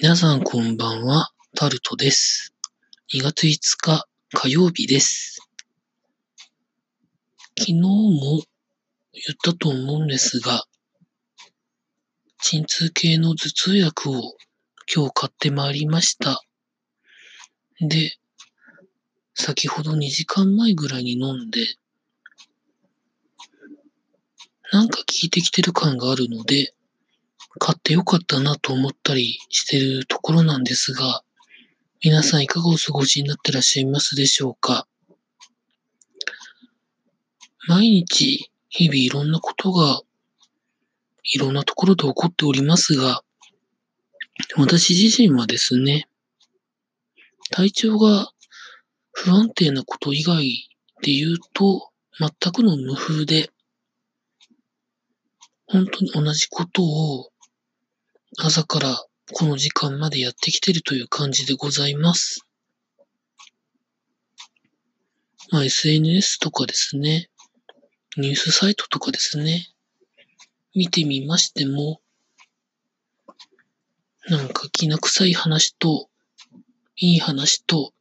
皆さんこんばんは、タルトです。2月5日火曜日です。昨日も言ったと思うんですが、鎮痛系の頭痛薬を今日買ってまいりました。で、先ほど2時間前ぐらいに飲んで、なんか効いてきてる感があるので、買ってよかったなと思ったりしてるところなんですが、皆さんいかがお過ごしになってらっしゃいますでしょうか？毎日、日々いろんなことが、いろんなところで起こっておりますが、私自身はですね、体調が不安定なこと以外で言うと、全くの無風で、本当に同じことを朝からこの時間までやってきてるという感じでございます。まあ、SNS とかですね、ニュースサイトとかですね、見てみましても、なんかきな臭い話と、いい話と、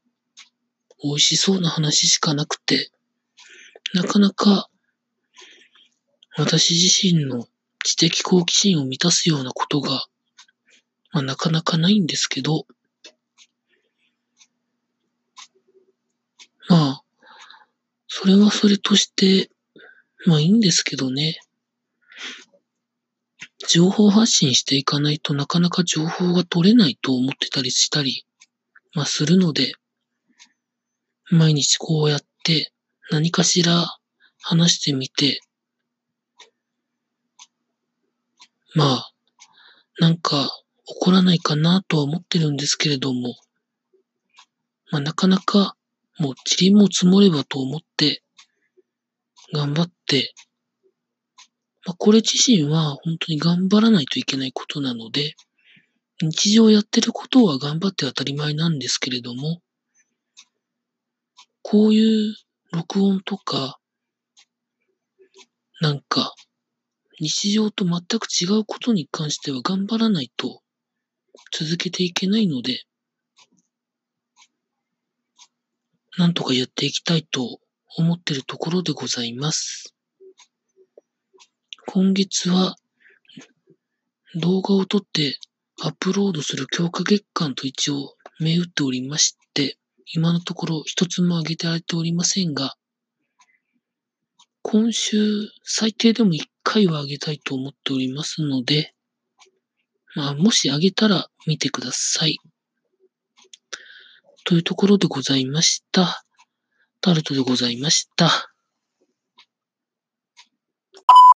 美味しそうな話しかなくて、なかなか私自身の知的好奇心を満たすようなことがまあ、なかなかないんですけど、まあ、それはそれとして、まあいいんですけどね。情報発信していかないとなかなか情報が取れないと思ってたりしたり、まあするので、毎日こうやって何かしら話してみて、まあ、なんか起こらないかなとは思ってるんですけれども、まあなかなかもう塵も積もればと思って頑張って、まあこれ自身は本当に頑張らないといけないことなので、日常やってることは頑張って当たり前なんですけれども、こういう録音とか、なんか日常と全く違うことに関しては頑張らないと続けていけないので、なんとかやっていきたいと思ってるところでございます。今月は動画を撮ってアップロードする強化月間と一応銘打っておりまして、今のところ一つも上げてられておりませんが、今週最低でも一回は上げたいと思っておりますので、まあ、もしあげたら見てください。というところでございました。タルトでございました。